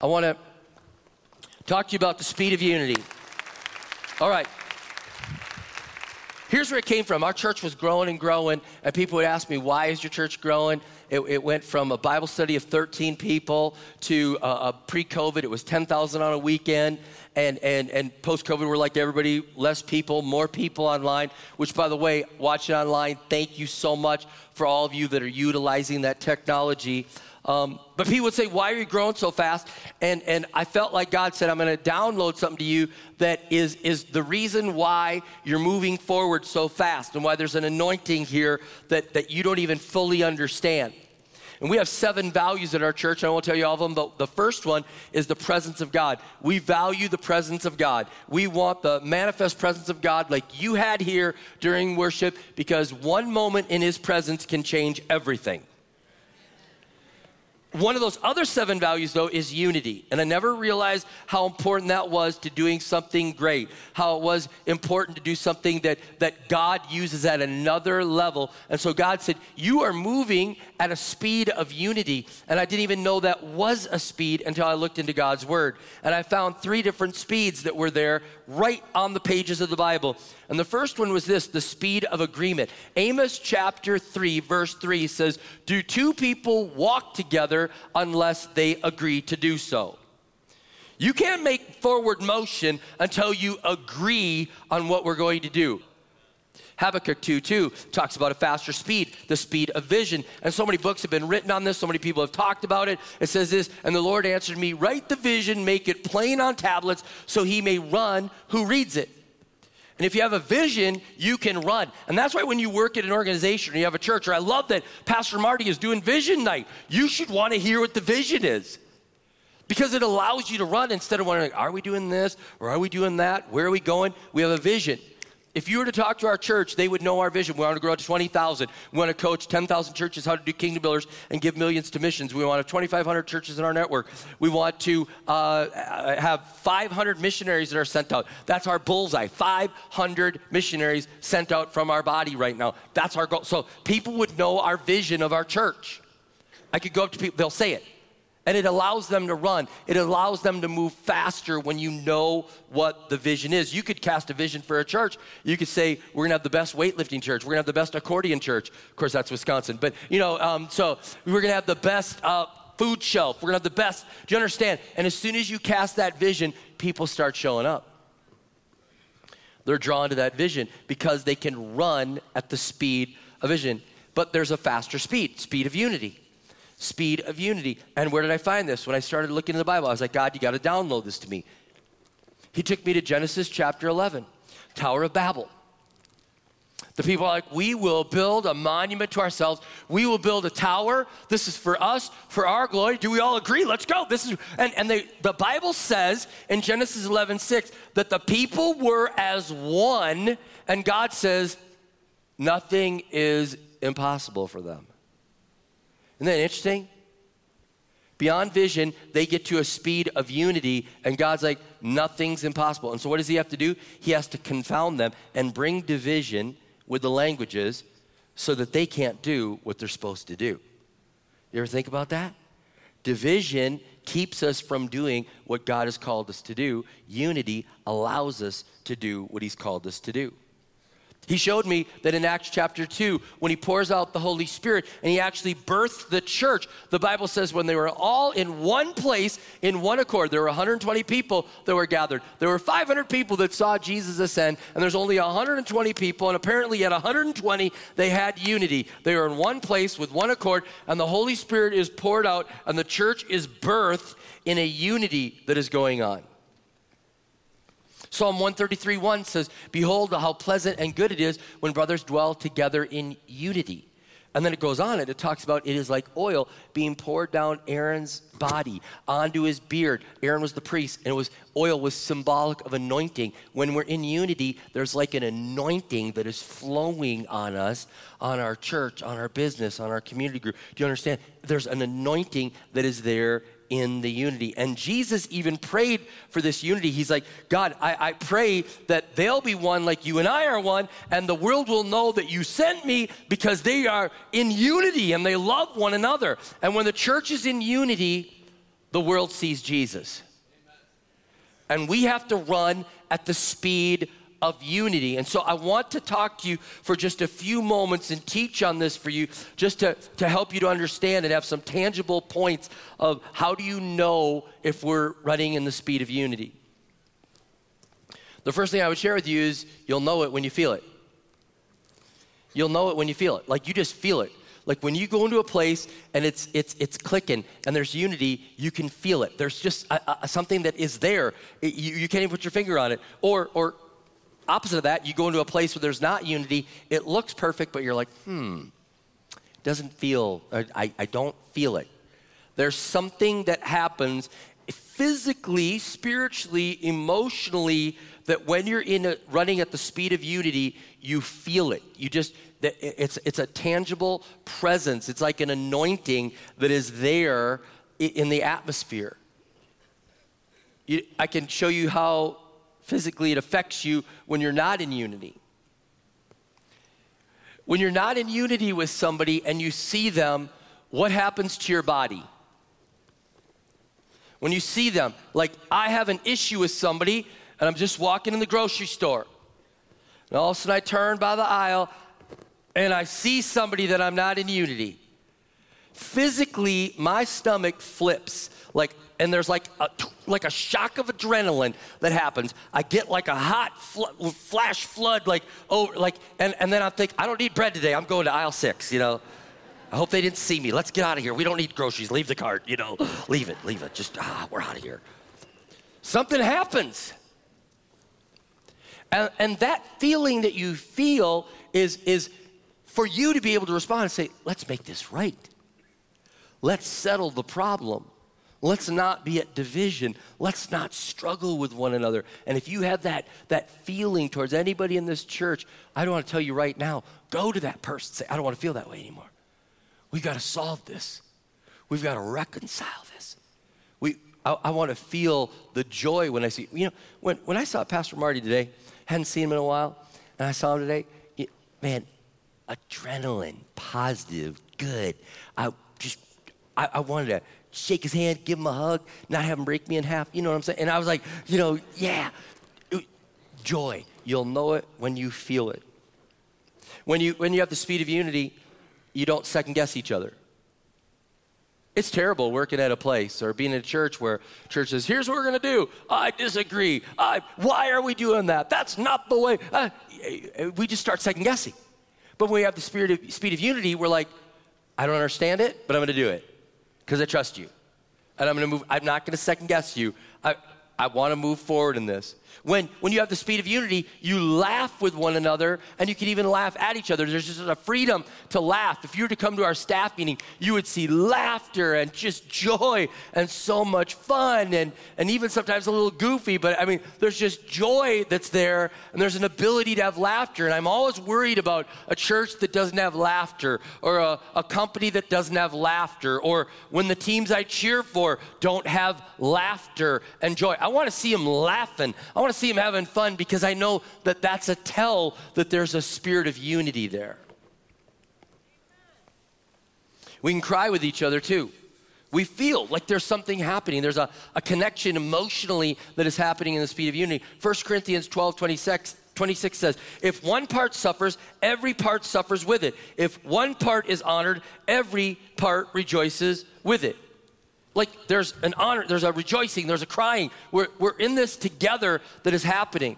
I want to talk to you about the speed of unity. All right. Here's where it came from. Our church was growing and growing, and people would ask me, Why is your church growing? It, it went from a Bible study of 13 people to uh, pre COVID, it was 10,000 on a weekend. And, and, and post COVID, we're like everybody, less people, more people online, which, by the way, watching online, thank you so much for all of you that are utilizing that technology. Um, but people would say, Why are you growing so fast? And, and I felt like God said, I'm going to download something to you that is, is the reason why you're moving forward so fast and why there's an anointing here that, that you don't even fully understand. And we have seven values at our church. I won't tell you all of them, but the first one is the presence of God. We value the presence of God. We want the manifest presence of God like you had here during worship because one moment in His presence can change everything. One of those other seven values, though, is unity. And I never realized how important that was to doing something great, how it was important to do something that, that God uses at another level. And so God said, You are moving at a speed of unity. And I didn't even know that was a speed until I looked into God's Word. And I found three different speeds that were there right on the pages of the Bible. And the first one was this the speed of agreement. Amos chapter 3, verse 3 says, Do two people walk together unless they agree to do so? You can't make forward motion until you agree on what we're going to do. Habakkuk 2 2 talks about a faster speed, the speed of vision. And so many books have been written on this, so many people have talked about it. It says this, and the Lord answered me, Write the vision, make it plain on tablets, so he may run who reads it. And if you have a vision, you can run. And that's why when you work at an organization or you have a church, or I love that Pastor Marty is doing vision night, you should want to hear what the vision is. Because it allows you to run instead of wondering, are we doing this or are we doing that? Where are we going? We have a vision. If you were to talk to our church, they would know our vision. We want to grow to 20,000. We want to coach 10,000 churches how to do kingdom builders and give millions to missions. We want to have 2,500 churches in our network. We want to uh, have 500 missionaries that are sent out. That's our bullseye 500 missionaries sent out from our body right now. That's our goal. So people would know our vision of our church. I could go up to people, they'll say it and it allows them to run. It allows them to move faster when you know what the vision is. You could cast a vision for a church. You could say, We're gonna have the best weightlifting church. We're gonna have the best accordion church. Of course, that's Wisconsin. But, you know, um, so we're gonna have the best uh, food shelf. We're gonna have the best. Do you understand? And as soon as you cast that vision, people start showing up. They're drawn to that vision because they can run at the speed of vision. But there's a faster speed, speed of unity speed of unity. And where did I find this? When I started looking in the Bible, I was like, God, you got to download this to me. He took me to Genesis chapter 11, Tower of Babel. The people are like, we will build a monument to ourselves. We will build a tower. This is for us, for our glory. Do we all agree? Let's go. This is and, and they, the Bible says in Genesis 11, 6, that the people were as one, and God says, nothing is impossible for them. Isn't that interesting? Beyond vision, they get to a speed of unity, and God's like, nothing's impossible. And so, what does He have to do? He has to confound them and bring division with the languages so that they can't do what they're supposed to do. You ever think about that? Division keeps us from doing what God has called us to do, unity allows us to do what He's called us to do. He showed me that in Acts chapter 2, when he pours out the Holy Spirit and he actually birthed the church, the Bible says when they were all in one place, in one accord, there were 120 people that were gathered. There were 500 people that saw Jesus ascend, and there's only 120 people, and apparently at 120, they had unity. They were in one place with one accord, and the Holy Spirit is poured out, and the church is birthed in a unity that is going on. Psalm 133 1 says, Behold, how pleasant and good it is when brothers dwell together in unity. And then it goes on and it talks about it is like oil being poured down Aaron's body onto his beard. Aaron was the priest, and it was oil was symbolic of anointing. When we're in unity, there's like an anointing that is flowing on us, on our church, on our business, on our community group. Do you understand? There's an anointing that is there in the unity. And Jesus even prayed for this unity. He's like, God, I, I, pray that they'll be one like you and I are one, and the world will know that you sent me because they are in unity and they love one another. And when the church is in unity, the world sees Jesus. And we have to run at the speed of unity. And so I want to talk to you for just a few moments and teach on this for you, just to, to help you to understand and have some tangible points of how do you know if we're running in the speed of unity. The first thing I would share with you is you'll know it when you feel it. You'll know it when you feel it. Like you just feel it. Like when you go into a place and it's it's it's clicking and there's unity, you can feel it. There's just a, a, something that is there. It, you, you can't even put your finger on it. Or or opposite of that, you go into a place where there's not unity. It looks perfect, but you're like, hmm, doesn't feel. I I don't feel it. There's something that happens physically, spiritually, emotionally that when you're in a, running at the speed of unity, you feel it. You just it's it's a tangible presence. It's like an anointing that is there in the atmosphere. I can show you how physically it affects you when you're not in unity. When you're not in unity with somebody and you see them, what happens to your body? When you see them, like I have an issue with somebody and I'm just walking in the grocery store. And all of a sudden I turn by the aisle and I see somebody that I'm not in unity. Physically, my stomach flips like and there's like a, like a shock of adrenaline that happens. I get like a hot fl- flash flood, like oh, like, and, and then I think I don't need bread today. I'm going to aisle six. You know, I hope they didn't see me. Let's get out of here. We don't need groceries. Leave the cart. You know, leave it, leave it. Just ah, we're out of here. Something happens. And, and that feeling that you feel is, is for you to be able to respond and say, let's make this right. Let's settle the problem. Let's not be at division. Let's not struggle with one another. And if you have that, that feeling towards anybody in this church, I don't want to tell you right now, go to that person say, I don't want to feel that way anymore. We've got to solve this. We've got to reconcile this. We, I, I want to feel the joy when I see, you know, when, when I saw Pastor Marty today, hadn't seen him in a while, and I saw him today. Man, adrenaline, positive, good. I just, I, I wanted to shake his hand, give him a hug, not have him break me in half. You know what I'm saying? And I was like, you know, yeah, joy. You'll know it when you feel it. When you, when you have the speed of unity, you don't second guess each other. It's terrible working at a place or being in a church where church says, here's what we're going to do. I disagree. I, why are we doing that? That's not the way. Uh, we just start second guessing. But when we have the spirit of, speed of unity, we're like, I don't understand it, but I'm going to do it because I trust you. And I'm going to move. I'm not going to second guess you. I, I want to move forward in this. When, when you have the speed of unity, you laugh with one another and you can even laugh at each other. There's just a freedom to laugh. If you were to come to our staff meeting, you would see laughter and just joy and so much fun and, and even sometimes a little goofy, but I mean, there's just joy that's there and there's an ability to have laughter. And I'm always worried about a church that doesn't have laughter or a, a company that doesn't have laughter or when the teams I cheer for don't have laughter and joy. I want to see them laughing. I want to see them having fun because I know that that's a tell that there's a spirit of unity there. We can cry with each other too. We feel like there's something happening. There's a, a connection emotionally that is happening in the speed of unity. 1 Corinthians 12 26, 26 says, If one part suffers, every part suffers with it. If one part is honored, every part rejoices with it. Like there's an honor, there's a rejoicing, there's a crying. We're, we're in this together that is happening.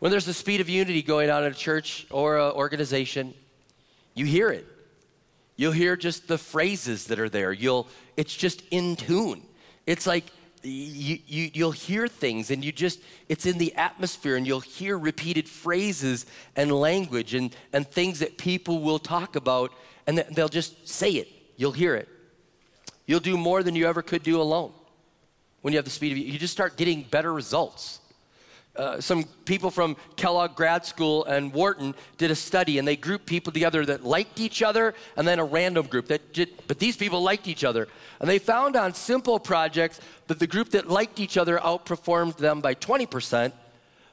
When there's the speed of unity going on in a church or an organization, you hear it. You'll hear just the phrases that are there. You'll, it's just in tune. It's like you, you, you'll hear things and you just, it's in the atmosphere and you'll hear repeated phrases and language and, and things that people will talk about and they'll just say it. You'll hear it. You'll do more than you ever could do alone when you have the speed of you. You just start getting better results. Uh, some people from Kellogg Grad School and Wharton did a study, and they grouped people together that liked each other, and then a random group that did, but these people liked each other. And they found on simple projects that the group that liked each other outperformed them by 20%,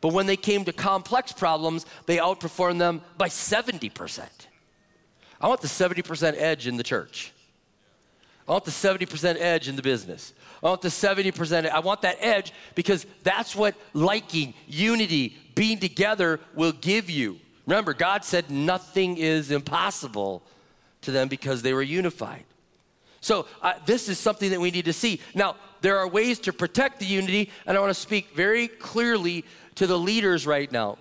but when they came to complex problems, they outperformed them by 70%. I want the 70% edge in the church. I want the 70% edge in the business. I want the 70%. I want that edge because that's what liking, unity, being together will give you. Remember, God said nothing is impossible to them because they were unified. So, uh, this is something that we need to see. Now, there are ways to protect the unity, and I want to speak very clearly to the leaders right now.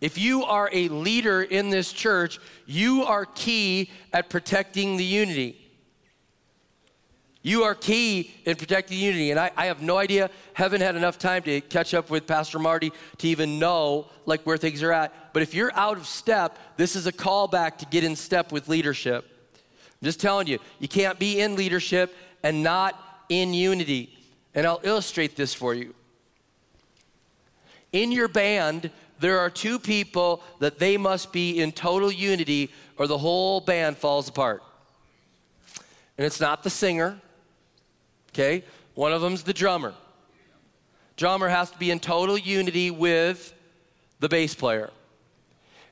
If you are a leader in this church, you are key at protecting the unity. You are key in protecting unity. And I, I, have no idea, haven't had enough time to catch up with Pastor Marty to even know like where things are at. But if you're out of step, this is a callback to get in step with leadership. I'm just telling you, you can't be in leadership and not in unity. And I'll illustrate this for you. In your band, there are two people that they must be in total unity or the whole band falls apart. And it's not the singer, okay? One of them's the drummer. Drummer has to be in total unity with the bass player.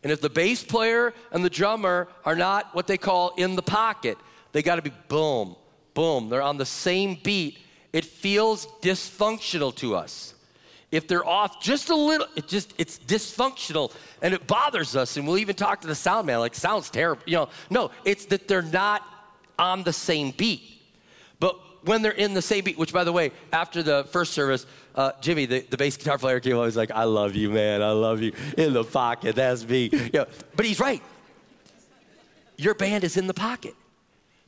And if the bass player and the drummer are not what they call in the pocket, they got to be boom, boom. They're on the same beat. It feels dysfunctional to us. If they're off just a little, it just it's dysfunctional and it bothers us. And we'll even talk to the sound man, like sounds terrible. You know, no, it's that they're not on the same beat. But when they're in the same beat, which by the way, after the first service, uh, Jimmy, the, the bass guitar player, came over. He's like, "I love you, man. I love you." In the pocket, that's me. You know, but he's right. Your band is in the pocket.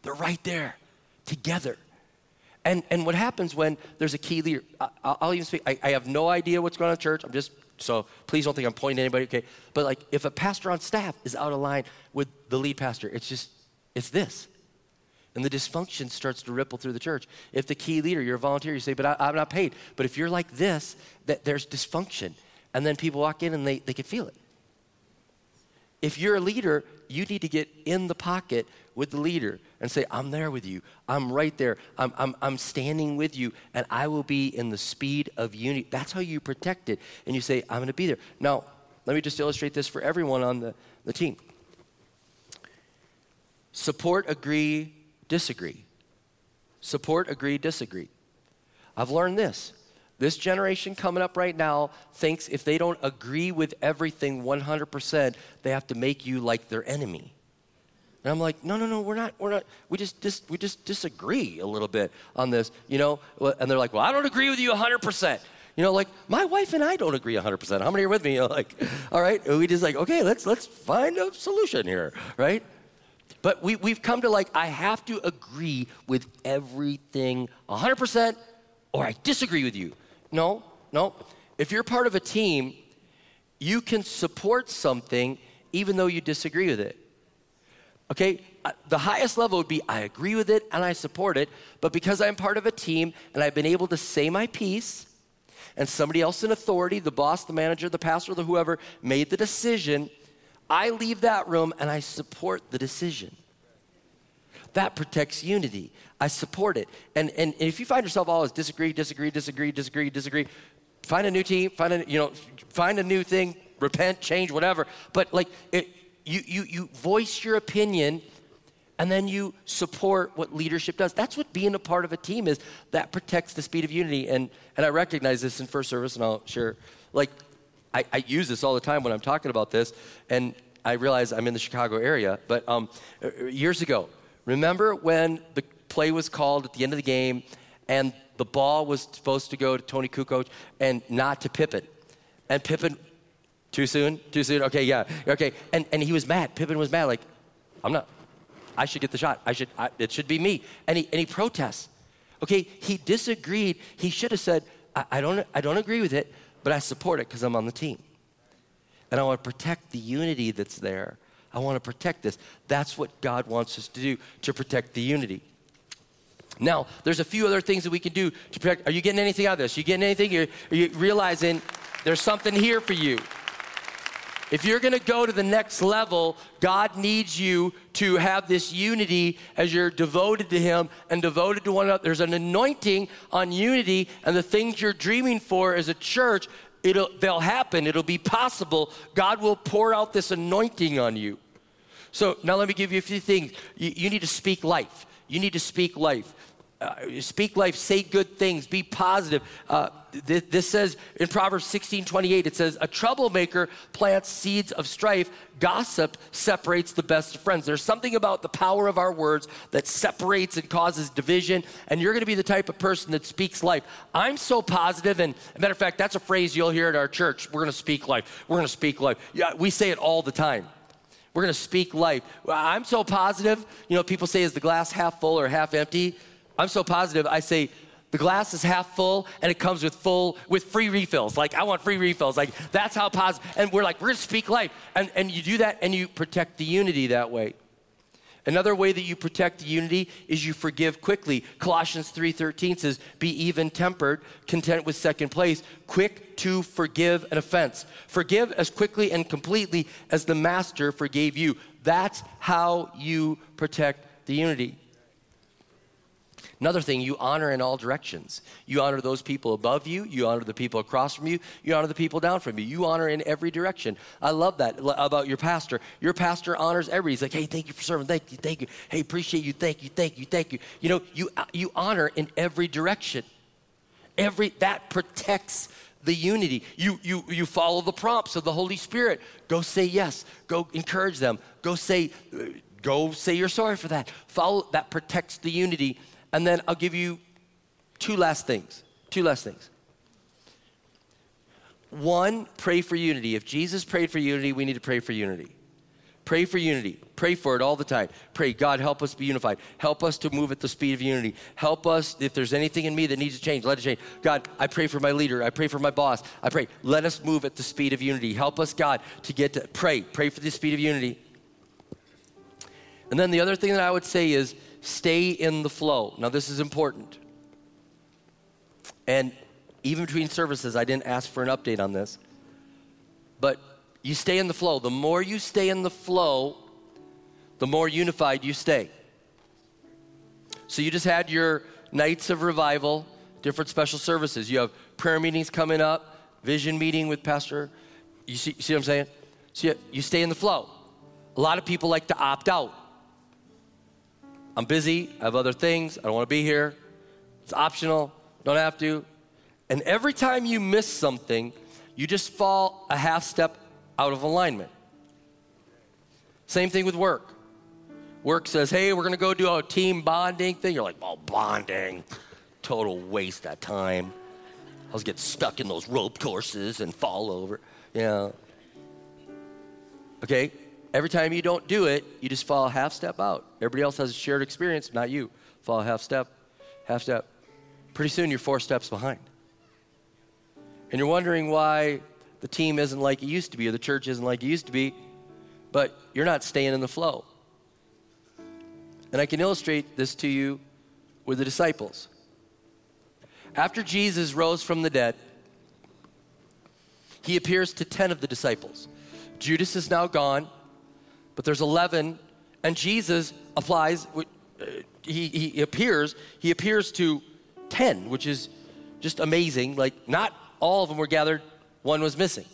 They're right there, together. And, and what happens when there's a key leader, I, will even speak, I, I, have no idea what's going on church. I'm just, so please don't think I'm pointing at anybody, okay? But like, if a pastor on staff is out of line with the lead pastor, it's just, it's this. And the dysfunction starts to ripple through the church. If the key leader, you're a volunteer, you say, but I, am not paid. But if you're like this, that there's dysfunction. And then people walk in and they, they can feel it. If you're a leader, you need to get in the pocket with the leader and say, I'm there with you. I'm right there. I'm, I'm, I'm standing with you, and I will be in the speed of unity. That's how you protect it. And you say, I'm going to be there. Now, let me just illustrate this for everyone on the, the team. Support, agree, disagree. Support, agree, disagree. I've learned this. This generation coming up right now thinks if they don't agree with everything 100%, they have to make you like their enemy. And I'm like, no, no, no, we're not, we're not, we just, dis, we just disagree a little bit on this, you know? And they're like, well, I don't agree with you 100%. You know, like my wife and I don't agree 100%. How many are with me? You know, like, all right, we just like, okay, let's let's find a solution here, right? But we, we've come to like, I have to agree with everything 100% or I disagree with you. No, no. If you're part of a team, you can support something even though you disagree with it. Okay, uh, the highest level would be I agree with it and I support it, but because I'm part of a team and I've been able to say my piece, and somebody else in authority, the boss, the manager, the pastor, the whoever, made the decision, I leave that room and I support the decision. That protects unity. I support it. And, and, if you find yourself always disagree, disagree, disagree, disagree, disagree, find a new team, find a, you know, find a new thing, repent, change, whatever. But like, it, you, you, you voice your opinion and then you support what leadership does. That's what being a part of a team is. That protects the speed of unity. And, and I recognize this in first service, and I'll share. Like, I, I use this all the time when I'm talking about this, and I realize I'm in the Chicago area. But um, years ago, remember when the play was called at the end of the game, and the ball was supposed to go to Toni Kukoc and not to Pippen, and Pippen too soon? Too soon? Okay, yeah. Okay. And, and he was mad. Pippen was mad. Like, I'm not, I should get the shot. I should, I, it should be me. And he, and he protests. Okay, he disagreed. He should have said, I, I, don't, I don't agree with it, but I support it because I'm on the team. And I want to protect the unity that's there. I want to protect this. That's what God wants us to do, to protect the unity. Now, there's a few other things that we can do to protect. Are you getting anything out of this? You getting anything? Are you realizing there's something here for you? If you're gonna go to the next level, God needs you to have this unity as you're devoted to Him and devoted to one another. There's an anointing on unity, and the things you're dreaming for as a church, it'll, they'll happen. It'll be possible. God will pour out this anointing on you. So now let me give you a few things. You, you need to speak life. You need to speak life. Uh, speak life, say good things, be positive. Uh, th- this says in Proverbs 16 28, it says, A troublemaker plants seeds of strife, gossip separates the best of friends. There's something about the power of our words that separates and causes division, and you're gonna be the type of person that speaks life. I'm so positive, and matter of fact, that's a phrase you'll hear at our church. We're gonna speak life. We're gonna speak life. Yeah, we say it all the time. We're gonna speak life. I'm so positive. You know, people say, Is the glass half full or half empty? I'm so positive, I say, the glass is half full and it comes with full with free refills. Like i want free refills. Like that's how positive and we're like we're gonna speak life. And, and you do that and you protect the unity that way. Another way that you protect the unity is you forgive quickly. Colossians 3.13 says be even tempered content with second place quick to forgive an offense. Forgive as quickly and completely as the master forgave you. That's how you protect the unity Another thing, you honor in all directions. You honor those people above you, you honor the people across from you, you honor the people down from you. You honor in every direction. I love that about your pastor. Your pastor honors everybody. He's like, hey, thank you for serving. Thank you, thank you. Hey, appreciate you. Thank you, thank you, thank you. You know, you, uh, you honor in every direction. Every, that protects the unity. You, you, you follow the prompts of the Holy Spirit. Go say yes. Go encourage them. Go say, uh, go say you're sorry for that. Follow, that protects the unity and then I'll give you two last things. Two last things. One, pray for unity. If Jesus prayed for unity, we need to pray for unity. Pray for unity. Pray for it all the time. Pray, God, help us be unified. Help us to move at the speed of unity. Help us, if there's anything in me that needs to change, let it change. God, I pray for my leader. I pray for my boss. I pray, let us move at the speed of unity. Help us, God, to get to pray. Pray for the speed of unity. And then the other thing that I would say is stay in the flow. Now, this is important. And even between services, I didn't ask for an update on this. But you stay in the flow. The more you stay in the flow, the more unified you stay. So you just had your nights of revival, different special services. You have prayer meetings coming up, vision meeting with Pastor. You see, you see what I'm saying? So you, you stay in the flow. A lot of people like to opt out. I'm busy, I have other things, I don't want to be here. It's optional, don't have to. And every time you miss something, you just fall a half step out of alignment. Same thing with work. Work says, hey, we're going to go do a team bonding thing. You're like, oh, bonding. Total waste of time. I was get stuck in those rope courses and fall over. Know. Okay, Every time you don't do it, you just fall a half step out. Everybody else has a shared experience, not you. Fall a half step, half step. Pretty soon you're four steps behind. And you're wondering why the team isn't like it used to be or the church isn't like it used to be, but you're not staying in the flow. And I can illustrate this to you with the disciples. After Jesus rose from the dead, he appears to 10 of the disciples. Judas is now gone but there's 11, and Jesus applies, uh, he, he appears, he appears to 10, which is just amazing. Like, not all of them were gathered, one was missing.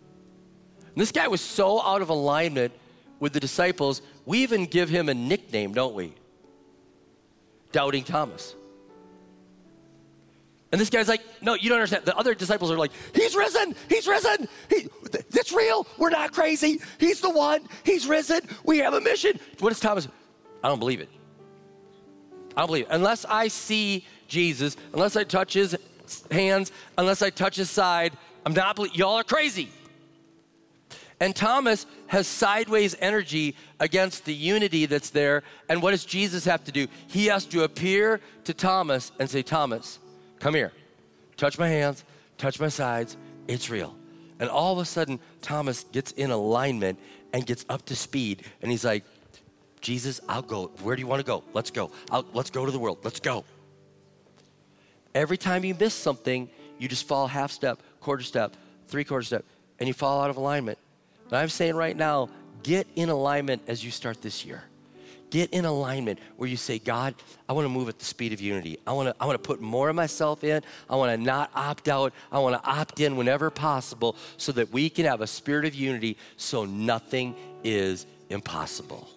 And this guy was so out of alignment with the disciples, we even give him a nickname, don't we? Doubting Thomas. And this guy's like, no, you don't understand. The other disciples are like, he's risen, he's risen. He, it's real. We're not crazy. He's the one. He's risen. We have a mission. What does Thomas? I don't believe it. I don't believe it. Unless I see Jesus, unless I touch his hands, unless I touch his side, I'm not believing. Y'all are crazy. And Thomas has sideways energy against the unity that's there. And what does Jesus have to do? He has to appear to Thomas and say, Thomas, Come here. Touch my hands, touch my sides. It's real. And all of a sudden, Thomas gets in alignment and gets up to speed. And he's like, Jesus, I'll go. Where do you want to go? Let's go. I'll, let's go to the world. Let's go. Every time you miss something, you just fall half step, quarter step, three quarter step, and you fall out of alignment. And I'm saying right now, get in alignment as you start this year. Get in alignment where you say, God, I want to move at the speed of unity. I want to, I want to put more of myself in. I want to not opt out. I want to opt in whenever possible so that we can have a spirit of unity so nothing is impossible.